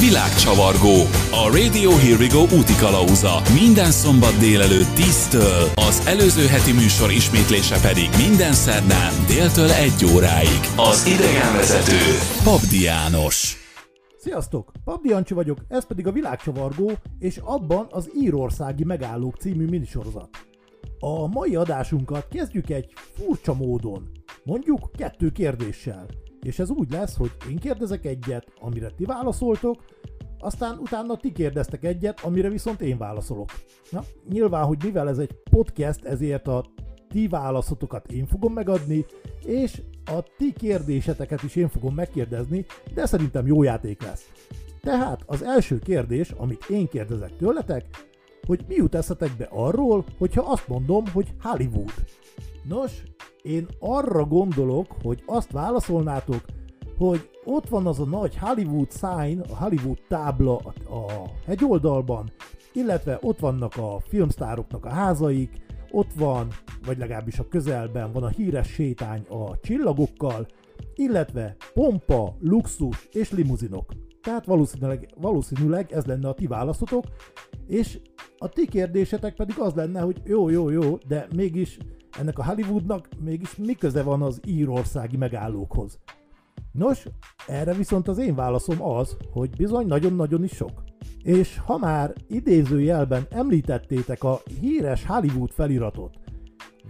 Világcsavargó. A Radio Here We Go útikalauza. Minden szombat délelőtt 10-től, az előző heti műsor ismétlése pedig minden szerdán déltől 1 óráig. Az idegenvezető Papdi János. Sziasztok! Pabdi Jancsi vagyok, ez pedig a Világcsavargó, és abban az Írországi Megállók című minisorozat. A mai adásunkat kezdjük egy furcsa módon, mondjuk kettő kérdéssel. És ez úgy lesz, hogy én kérdezek egyet, amire ti válaszoltok, aztán utána ti kérdeztek egyet, amire viszont én válaszolok. Na, nyilván, hogy mivel ez egy podcast, ezért a ti válaszotokat én fogom megadni, és a ti kérdéseteket is én fogom megkérdezni, de szerintem jó játék lesz. Tehát az első kérdés, amit én kérdezek tőletek, hogy mi jut eszetekbe arról, hogyha azt mondom, hogy Hollywood. Nos, én arra gondolok, hogy azt válaszolnátok, hogy ott van az a nagy Hollywood sign, a Hollywood tábla a hegyoldalban, illetve ott vannak a filmsztároknak a házaik, ott van, vagy legalábbis a közelben van a híres sétány a csillagokkal, illetve pompa, luxus és limuzinok. Tehát valószínűleg, valószínűleg ez lenne a ti válaszotok, és a ti kérdésetek pedig az lenne, hogy jó, jó, jó, de mégis ennek a Hollywoodnak mégis mi köze van az írországi megállókhoz? Nos, erre viszont az én válaszom az, hogy bizony nagyon-nagyon is sok. És ha már idézőjelben említettétek a híres Hollywood feliratot,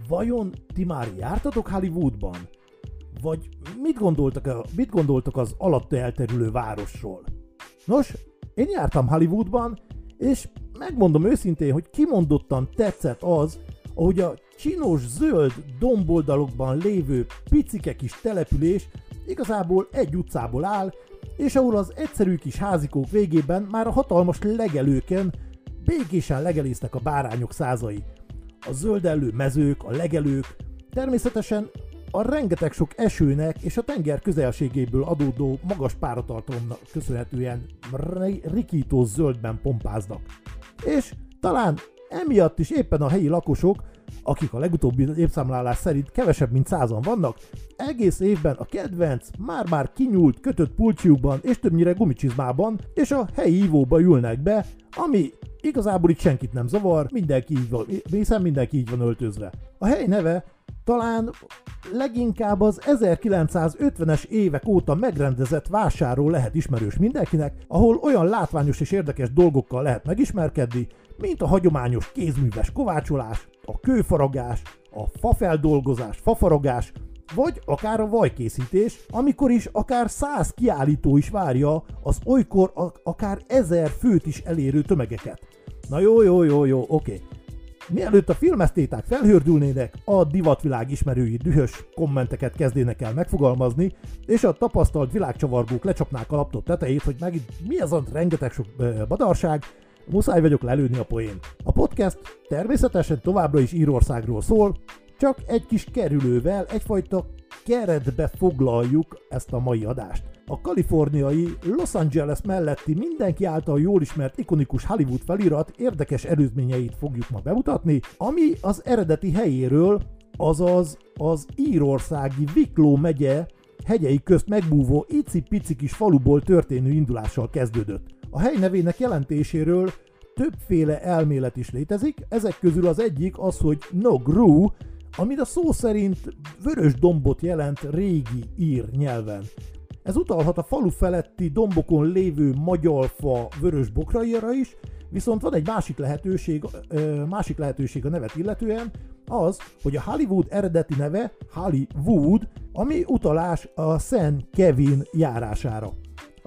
vajon ti már jártatok Hollywoodban? Vagy mit gondoltak, mit gondoltak az alatta elterülő városról? Nos, én jártam Hollywoodban, és megmondom őszintén, hogy kimondottan tetszett az, ahogy a csinos zöld domboldalokban lévő picike kis település igazából egy utcából áll, és ahol az egyszerű kis házikók végében már a hatalmas legelőken békésen legeléztek a bárányok százai. A zöldellő mezők, a legelők, természetesen a rengeteg sok esőnek és a tenger közelségéből adódó magas páratartalomnak köszönhetően rikító zöldben pompáznak. És talán emiatt is éppen a helyi lakosok akik a legutóbbi évszámlálás szerint kevesebb mint százan vannak, egész évben a kedvenc, már-már kinyúlt, kötött pulcsiukban és többnyire gumicsizmában és a helyi ívóba ülnek be, ami igazából itt senkit nem zavar, mindenki így van, hiszen mindenki így van öltözve. A hely neve talán leginkább az 1950-es évek óta megrendezett vásárról lehet ismerős mindenkinek, ahol olyan látványos és érdekes dolgokkal lehet megismerkedni, mint a hagyományos kézműves kovácsolás, a kőfaragás, a fafeldolgozás, fafaragás, vagy akár a vajkészítés, amikor is akár száz kiállító is várja az olykor akár ezer főt is elérő tömegeket. Na jó, jó, jó, jó, oké. Mielőtt a filmesztéták felhördülnének, a divatvilág ismerői dühös kommenteket kezdének el megfogalmazni, és a tapasztalt világcsavargók lecsapnák a laptop tetejét, hogy megint mi ez a rengeteg sok badarság, muszáj vagyok lelőni a poén. A podcast természetesen továbbra is Írországról szól, csak egy kis kerülővel, egyfajta keretbe foglaljuk ezt a mai adást. A kaliforniai Los Angeles melletti mindenki által jól ismert ikonikus Hollywood felirat érdekes előzményeit fogjuk ma bemutatni, ami az eredeti helyéről, azaz az írországi Wicklow megye hegyei közt megbúvó icipici kis faluból történő indulással kezdődött. A hely nevének jelentéséről többféle elmélet is létezik, ezek közül az egyik az, hogy no gru, amit a szó szerint vörös dombot jelent régi ír nyelven. Ez utalhat a falu feletti dombokon lévő magyalfa vörös bokraira is, viszont van egy másik lehetőség, másik lehetőség a nevet illetően, az, hogy a Hollywood eredeti neve Hollywood, ami utalás a Szent Kevin járására.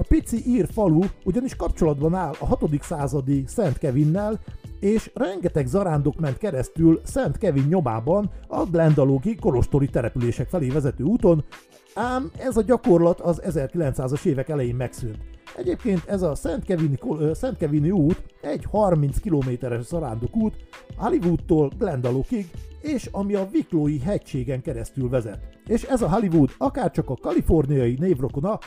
A pici ír falu ugyanis kapcsolatban áll a 6. századi Szent Kevinnel, és rengeteg zarándok ment keresztül Szent Kevin nyomában a Glendalogi kolostori települések felé vezető úton, ám ez a gyakorlat az 1900-as évek elején megszűnt. Egyébként ez a Szent Kevini, Szent Kevini út egy 30 kilométeres zarándok út Hollywoodtól Glendalokig, és ami a Viklói hegységen keresztül vezet. és ez a Hollywood akárcsak a kaliforniai névrokona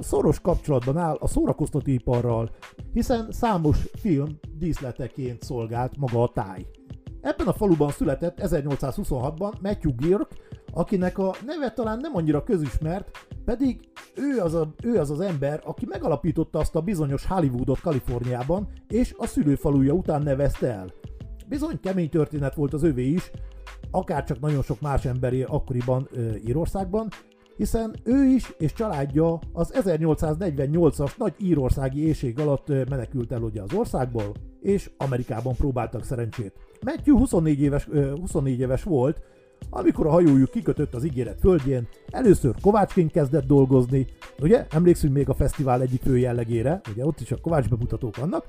szoros kapcsolatban áll a szórakoztatóiparral, hiszen számos film díszleteként szolgált maga a táj. Ebben a faluban született 1826-ban Matthew Girk, akinek a neve talán nem annyira közismert, pedig ő az, a, ő az az ember, aki megalapította azt a bizonyos Hollywoodot Kaliforniában, és a szülőfaluja után nevezte el. Bizony kemény történet volt az övé is, akárcsak nagyon sok más emberi akkoriban ö, Írországban, hiszen ő is és családja az 1848-as nagy írországi éjség alatt menekült el ugye az országból, és Amerikában próbáltak szerencsét. Matthew 24 éves, 24 éves volt, amikor a hajójuk kikötött az ígéret földjén, először kovácsként kezdett dolgozni, ugye, emlékszünk még a fesztivál egyik fő jellegére, ugye ott is a kovács bemutatók vannak,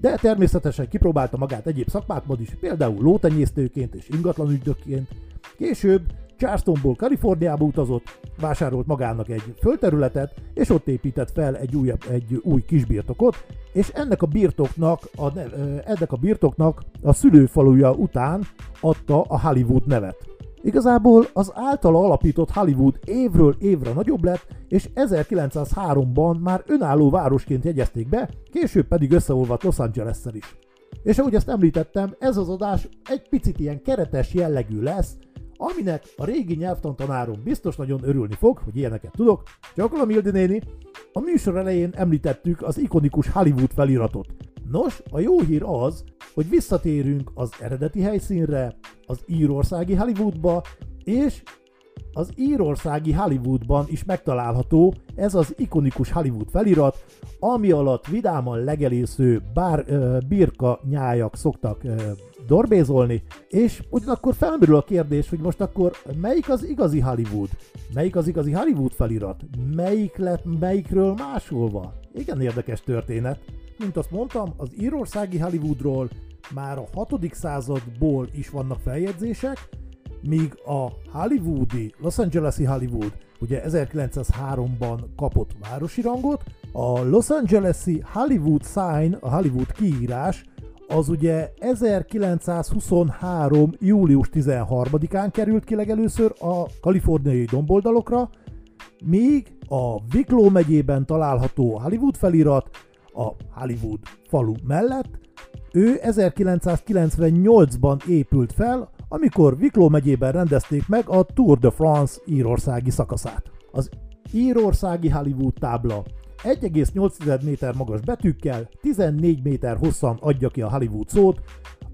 de természetesen kipróbálta magát egyéb szakmákban is, például lótenyésztőként és ingatlanügydökként. Később Charlestonból Kaliforniába utazott, vásárolt magának egy földterületet, és ott épített fel egy, újabb, egy új kisbirtokot, és ennek a birtoknak a, ennek a birtoknak a szülőfaluja után adta a Hollywood nevet. Igazából az általa alapított Hollywood évről évre nagyobb lett, és 1903-ban már önálló városként jegyezték be, később pedig összeolvadt Los angeles is. És ahogy ezt említettem, ez az adás egy picit ilyen keretes jellegű lesz, aminek a régi nyelvtantanárom biztos nagyon örülni fog, hogy ilyeneket tudok. Csakolom Mildi néni, a műsor elején említettük az ikonikus Hollywood feliratot. Nos, a jó hír az, hogy visszatérünk az eredeti helyszínre, az írországi Hollywoodba, és az írországi Hollywoodban is megtalálható ez az ikonikus Hollywood felirat, ami alatt vidáman legelésző bár, uh, birka nyájak szoktak uh, dorbézolni, és ugyanakkor felmerül a kérdés, hogy most akkor melyik az igazi Hollywood? Melyik az igazi Hollywood felirat? Melyik lett melyikről másolva? Igen érdekes történet. Mint azt mondtam, az írországi Hollywoodról már a 6. századból is vannak feljegyzések, míg a hollywoodi, Los Angeles-i Hollywood ugye 1903-ban kapott városi rangot, a Los Angeles-i Hollywood sign, a Hollywood kiírás az ugye 1923. július 13-án került ki legelőször a kaliforniai domboldalokra, míg a Wicklow megyében található Hollywood felirat a Hollywood falu mellett, ő 1998-ban épült fel, amikor Wicklow megyében rendezték meg a Tour de France írországi szakaszát. Az írországi Hollywood tábla 1,8 méter magas betűkkel, 14 méter hosszan adja ki a Hollywood szót,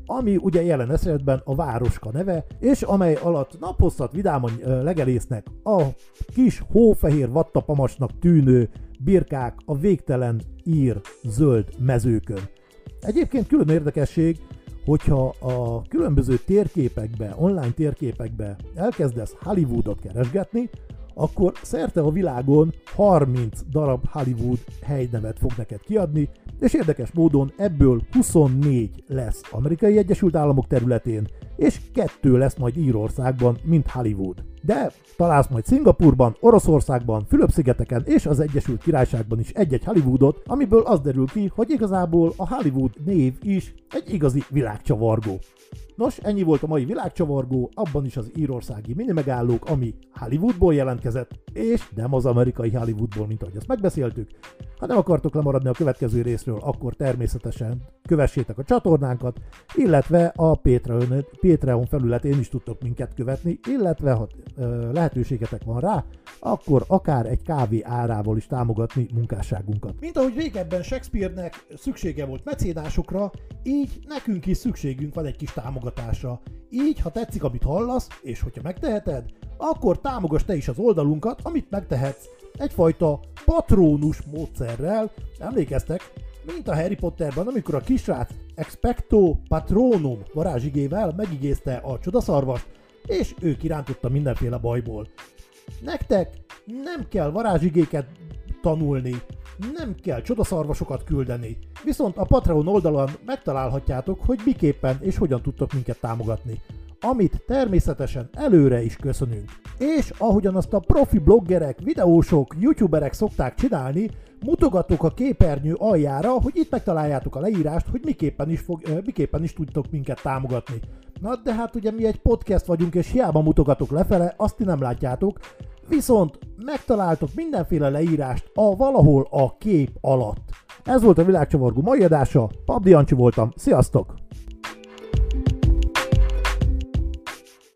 ami ugye jelen esetben a városka neve, és amely alatt naphosszat vidáman legelésznek a kis hófehér vattapamasnak tűnő birkák a végtelen ír zöld mezőkön. Egyébként külön érdekesség, hogyha a különböző térképekbe, online térképekbe elkezdesz Hollywoodot keresgetni, akkor szerte a világon 30 darab Hollywood helynevet fog neked kiadni, és érdekes módon ebből 24 lesz Amerikai Egyesült Államok területén, és kettő lesz majd Írországban, mint Hollywood. De találsz majd Szingapurban, Oroszországban, Fülöp-szigeteken és az Egyesült Királyságban is egy-egy Hollywoodot, amiből az derül ki, hogy igazából a Hollywood név is egy igazi világcsavargó. Nos, ennyi volt a mai világcsavargó, abban is az írországi minimegállók, ami Hollywoodból jelentkezett, és nem az amerikai Hollywoodból, mint ahogy azt megbeszéltük. Ha nem akartok lemaradni a következő részről, akkor természetesen kövessétek a csatornánkat, illetve a Patreon, Patreon felületén is tudtok minket követni, illetve ha lehetőségetek van rá, akkor akár egy kávé árával is támogatni munkásságunkat. Mint ahogy régebben Shakespearenek szüksége volt mecénásokra, így nekünk is szükségünk van egy kis támogatásra. Így, ha tetszik, amit hallasz, és hogyha megteheted, akkor támogass te is az oldalunkat, amit megtehetsz. Egyfajta patrónus módszerrel, emlékeztek, mint a Harry Potterben, amikor a kisrác Expecto Patronum varázsigével megigézte a csodaszarvast, és ő kirántotta mindenféle bajból. Nektek nem kell varázsigéket tanulni, nem kell csodaszarvasokat küldeni, viszont a Patreon oldalon megtalálhatjátok, hogy miképpen és hogyan tudtok minket támogatni amit természetesen előre is köszönünk. És ahogyan azt a profi bloggerek, videósok, youtuberek szokták csinálni, mutogatok a képernyő aljára, hogy itt megtaláljátok a leírást, hogy miképpen is, fog, miképpen is tudtok minket támogatni. Na de hát ugye mi egy podcast vagyunk, és hiába mutogatok lefele, azt ti nem látjátok. Viszont megtaláltok mindenféle leírást a valahol a kép alatt. Ez volt a világcsavargó mai adása, Pabdi Jancsi voltam, sziasztok!